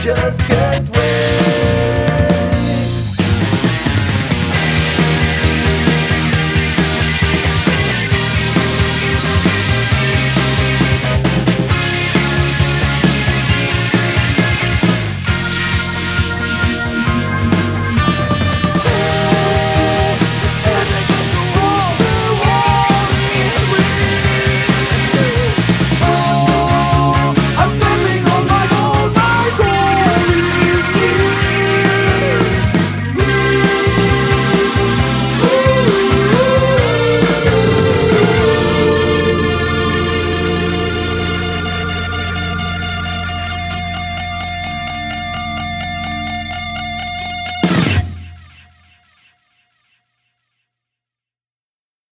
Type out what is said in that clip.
just can't wait.